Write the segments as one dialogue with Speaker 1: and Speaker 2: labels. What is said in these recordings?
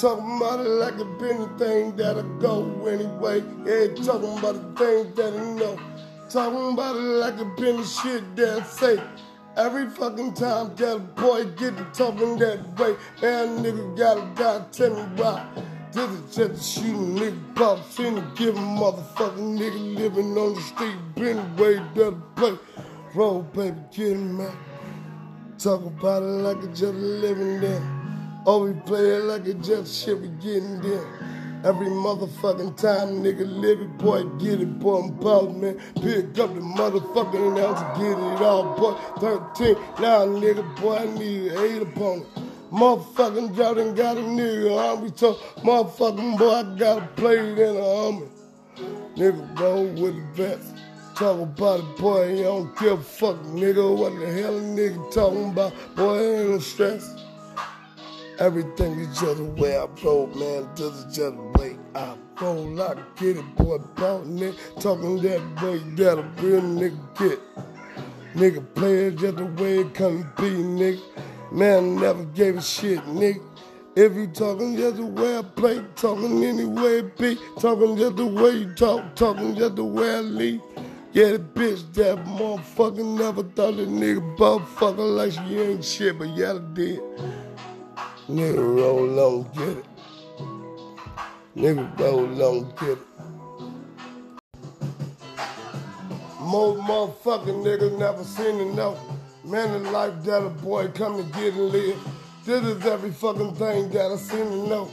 Speaker 1: talking about it like it been a thing that'll go anyway. Yeah, talking about the things that I know. Talking about it like it been the shit that say. Every fucking time that a boy get to talking that way, man, nigga gotta die, tell me why. This is just a shooting nigga pop, seen a motherfucking nigga living on the street, been way better play. Roll, baby, get him, man. Talk about it like it's just living there. Oh, we play it like it just shit we getting there. Every motherfucking time, nigga, live it, boy, get it, boy, I'm man. Pick up the motherfucking ounce, get it all, boy. 13, now, nigga, boy, I need eight upon it. Motherfucking Jordan got a nigga army, so motherfucking boy, I got a plate in a army. Nigga, roll with the best. Talk about it, boy, you don't give a fuck, nigga. What the hell a nigga talking about? Boy, ain't no stress. Everything is just the way I roll, man. This is just the way I roll. I get it, boy, about nigga. Talking that way that a real nigga get. Nigga play it just the way it come to be, nigga. Man, I never gave a shit, nigga. If you talking just the way I play, talking any way it be, talking just the way you talk, talking just the way I leave. Yeah, the bitch that motherfucker never thought the nigga motherfucker like she ain't shit, but yeah, I did. Nigga roll on, get it. Nigga roll on, get it. Most motherfucking niggas never seen enough. Man in life that a boy come to get and live. This is every fucking thing that I seen to know.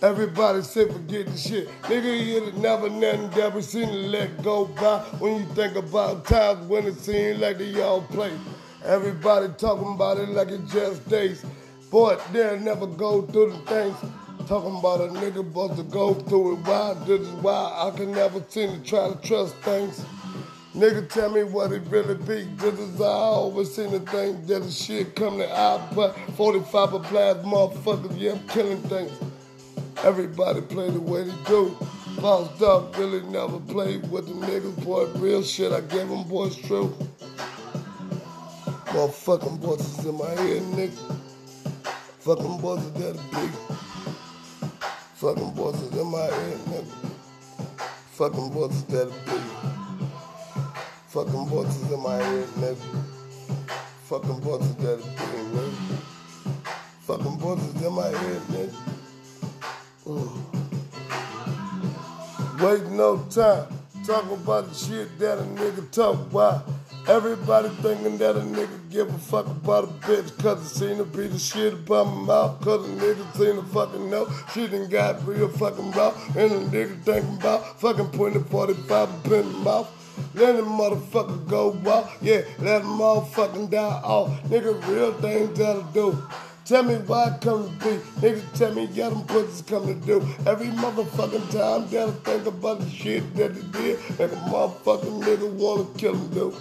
Speaker 1: Everybody say forget the shit. Nigga, you never nothing we seen to let go by. When you think about times when it seemed like they all play. Everybody talking about it like it just days. Boy, they'll never go through the things. Talking about a nigga supposed to go through it. Why? This is why I can never seem to try to trust things. Nigga, tell me what it really be. This is I always seen the thing that the shit come to I but 45 applies, motherfuckers, yeah, I'm killing things. Everybody play the way they do. Boss Dog really never played with the niggas, boy. Real shit, I gave them boys true. Motherfucking voices in my head, nigga. Fucking voices that big. Fucking voices in my head, nigga. Fucking voices that big. Fucking voices in my head, nigga. Fucking voices that big, nigga. Fucking voices in my head, nigga. Wait no time. Talk about the shit that a nigga talk about. Everybody thinking that a nigga give a fuck about a bitch cause it seem to be the shit about my mouth cause a nigga seem to fucking know she done got real fucking raw and a nigga thinking about fucking the 45 up in the mouth. Let the motherfucker go out, yeah, let him motherfucking die off. Nigga, real things that'll do. Tell me why I come to be. Nigga, tell me yeah, them pussies come to do. Every motherfucking time that I think about the shit that they did, like a motherfucking nigga wanna kill him, dude.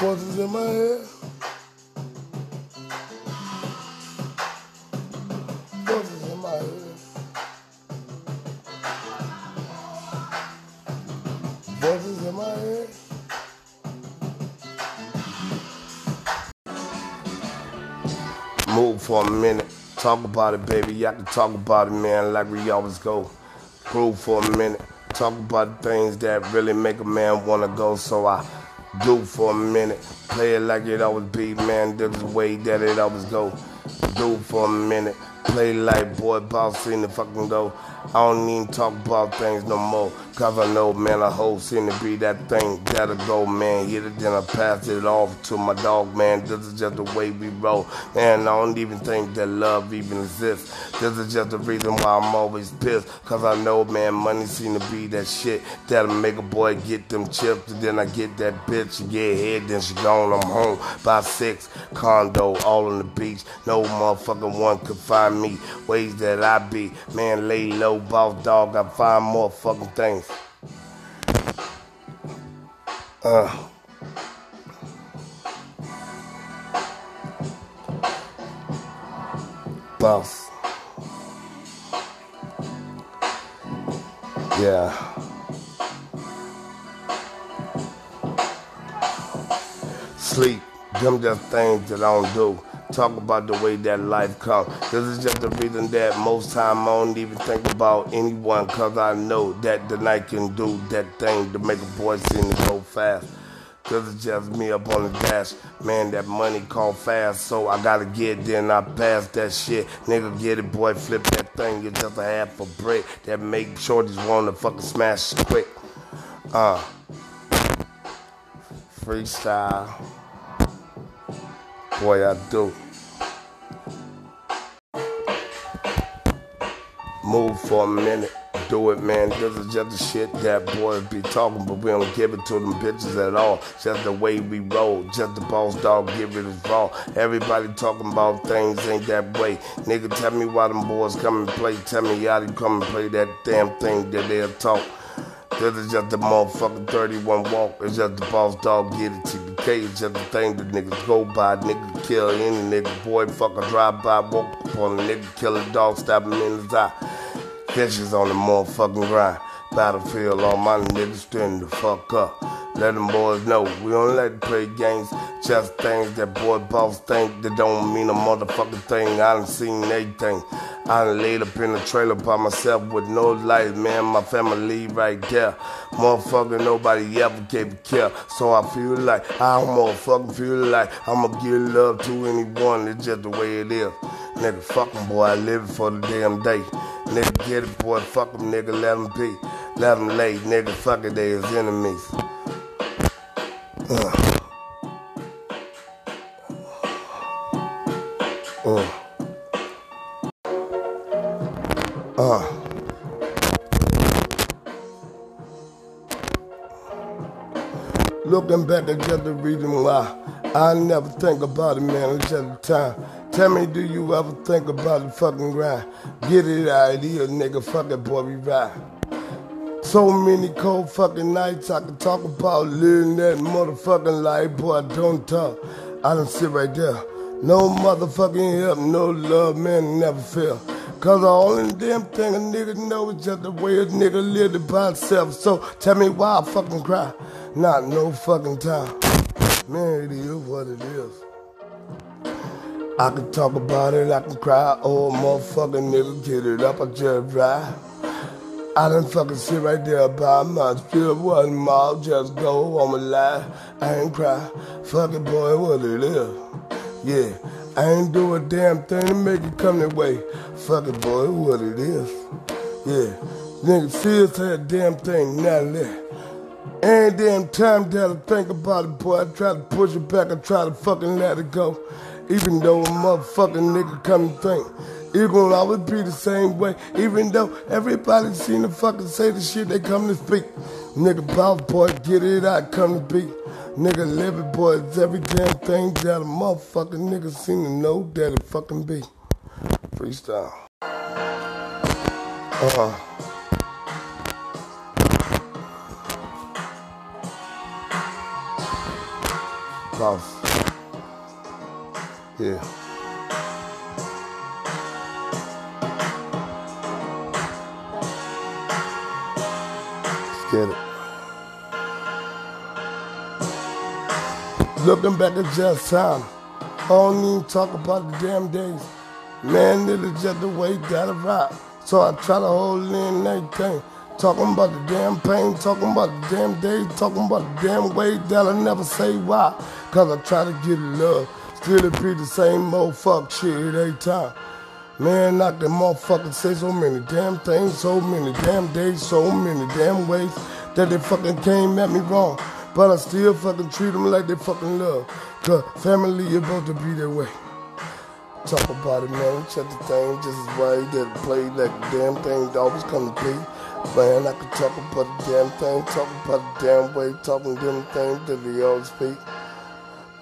Speaker 1: Voices in my head. In my head. In my head. Move for a minute. Talk about it, baby. Y'all can talk about it, man, like we always go. Groove for a minute. Talk about things that really make a man wanna go. So I do for a minute. Play it like it always be, man. This is the way that it always go. Do for a minute. Play like boy boss in the fucking go. I don't even talk about things no more. Cause I know, man, a whole seem to be that thing Gotta go, man. Hit it, then I pass it off to my dog, man. This is just the way we roll. And I don't even think that love even exists. This is just the reason why I'm always pissed. Cause I know, man, money seem to be that shit that'll make a boy get them chips. And then I get that bitch, she get head, then she gone. I'm home by six. Condo, all on the beach. No motherfucking one could find me. Ways that I be. Man, lay low, boss dog. I find more fucking things. Uh. Boss. Yeah. Sleep. Them just things that I don't do. Talk about the way that life comes. This is just the reason that most time I don't even think about anyone, cause I know that the night can do that thing to make a boy seem to go fast. Cause it's just me up on the dash. Man, that money call fast, so I gotta get then I pass that shit. Nigga, get it, boy, flip that thing. You're just a half a brick that make shorties wanna fucking smash quick. Uh, freestyle. Boy, I do. Move for a minute do it, man. This is just the shit that boys be talking, but we don't give it to them bitches at all. Just the way we roll, just the boss dog give it as raw. Everybody talking about things ain't that way. Nigga, tell me why them boys come and play. Tell me how they come and play that damn thing that they'll talk. This is just the motherfucking 31 walk. It's just the boss dog get it. TBK It's just the thing that niggas go by. Nigga kill any nigga. Boy, fuck a drive by. Walk up on a nigga. Kill a dog. Stab him in his eye. Bitches on the motherfucking grind. Battlefield, all my niggas stand the fuck up. Let them boys know we don't let them play games, just things that boy boss think that don't mean a motherfucking thing. I done seen everything. I done laid up in a trailer by myself with no light, man. My family right there. Motherfucker, nobody ever gave a care. So I feel like I don't motherfucking feel like I'ma give love to anyone. It's just the way it is. Nigga, fucking boy, I live for the damn day. Nigga, get it, boy, fuck them, nigga, let them be. Let them lay, nigga, fuck it, they is enemies. Uh. Uh. Uh. Looking back at just the reason why I never think about it, man. It's just the time. Tell me, do you ever think about the fucking grind? Get it out of here, nigga. Fuck it, boy, we ride. So many cold fucking nights I can talk about living that motherfucking life, boy. I don't talk. I don't sit right there. No motherfucking help, no love, man, never feel. Cause the only damn thing a nigga know is just the way a nigga lived by himself. So tell me why I fucking cry. Not no fucking time. Man, it is what it is. I can talk about it, I can cry. Oh, motherfucking nigga, get it up, I just ride. I done fucking sit right there by my spirit, one mouth, just go on my life. I ain't cry. Fuck it, boy, what it is. Yeah, I ain't do a damn thing to make it come that way. Fuck it, boy, what it is. Yeah, nigga, serious that damn thing, not that. Ain't damn time I think about it, boy. I try to push it back, I try to fucking let it go. Even though a motherfucking nigga come and think it gon' always be the same way. Even though everybody seen the fucking say the shit they come to speak. Nigga boy, get it out, come to be. Nigga live it, boy, it's every damn thing that a motherfucking nigga seem to know that it fucking be. Freestyle. Uh-huh. Boss. Yeah. Let's get it. Looking back at just time. I don't even talk about the damn days. Man, it is just the way that I ride. So I try to hold in everything. Talking about the damn pain, talking about the damn days, talking about the damn way that I never say why. Cause I try to get love. Still it be the same fuck shit every time. Man, not the motherfuckers say so many damn things, so many damn days, so many damn ways that they fucking came at me wrong. But I still fucking treat them like they fucking love. Cause family is supposed to be that way. Talk about it, man. Check the thing just as way that play like damn thing always come to be. Man, I could talk about the damn thing, talk about the damn way, talking damn thing that they always speak.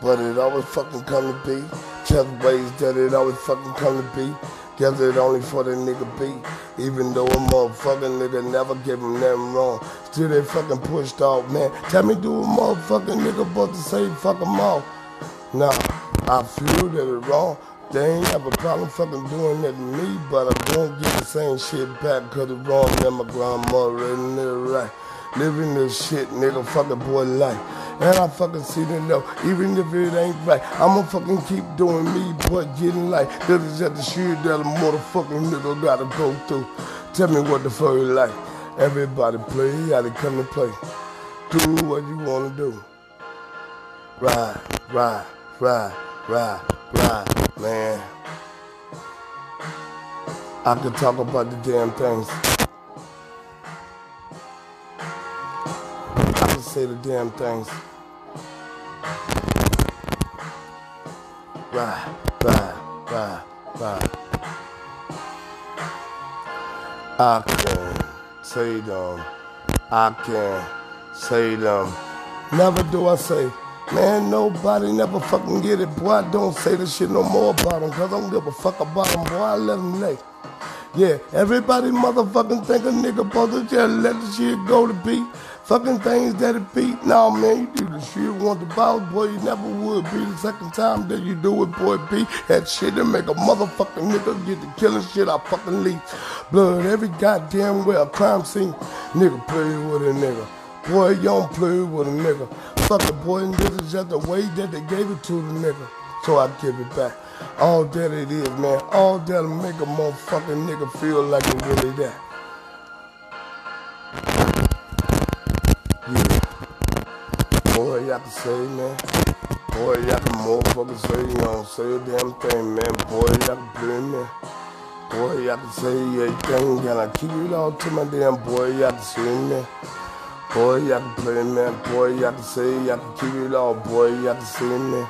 Speaker 1: But it always fucking come to be. Just ways that it always fucking come to be. Guess it only for the nigga be. Even though a motherfucking nigga never give him nothing wrong. Still they fucking pushed off, man. Tell me do a motherfucking nigga about to say fuck him off. Nah, I feel that it wrong. They ain't have a problem fucking doing that to me, but I won't get the same shit back cause it's wrong that my grandmother and nigga right. Living this shit, nigga, fucking boy life. And I fucking see the no, even if it ain't right. I'ma fucking keep doing me, but getting like this is just the shit that a motherfucking nigga gotta go through. Tell me what the fuck you like. Everybody play, how they come to play. Do what you wanna do. Ride, ride, ride, ride, ride, man. I could talk about the damn things. I could say the damn things. I can say them. I can say them. Never do I say, man, nobody never fucking get it. Boy, I don't say this shit no more about them, cause I don't give a fuck about them. Boy, I let them lay. Yeah, everybody motherfucking think a nigga supposed to just let the shit go to beat. Fucking things that it beat. Nah, man, you do the shit want the boss, boy, you never would be the second time that you do it, boy, B. That shit that make a motherfucking nigga get the killing shit I fucking leave. Blood every goddamn well, crime scene. Nigga play with a nigga. Boy, you don't play with a nigga. Fuck the boy, and this is just the way that they gave it to the nigga. So I give it back. All that it is, man. All that'll make a motherfucking nigga feel like it really that. Boy, y'all can say, man. Boy, y'all can motherfucking say, you don't say a damn thing, man. Boy, y'all can play, man. Boy, y'all can say everything, and I keep it all to my damn boy, y'all can say, man. Boy, y'all can play, man. Boy, y'all can say, y'all can keep it all, boy, y'all can say, man.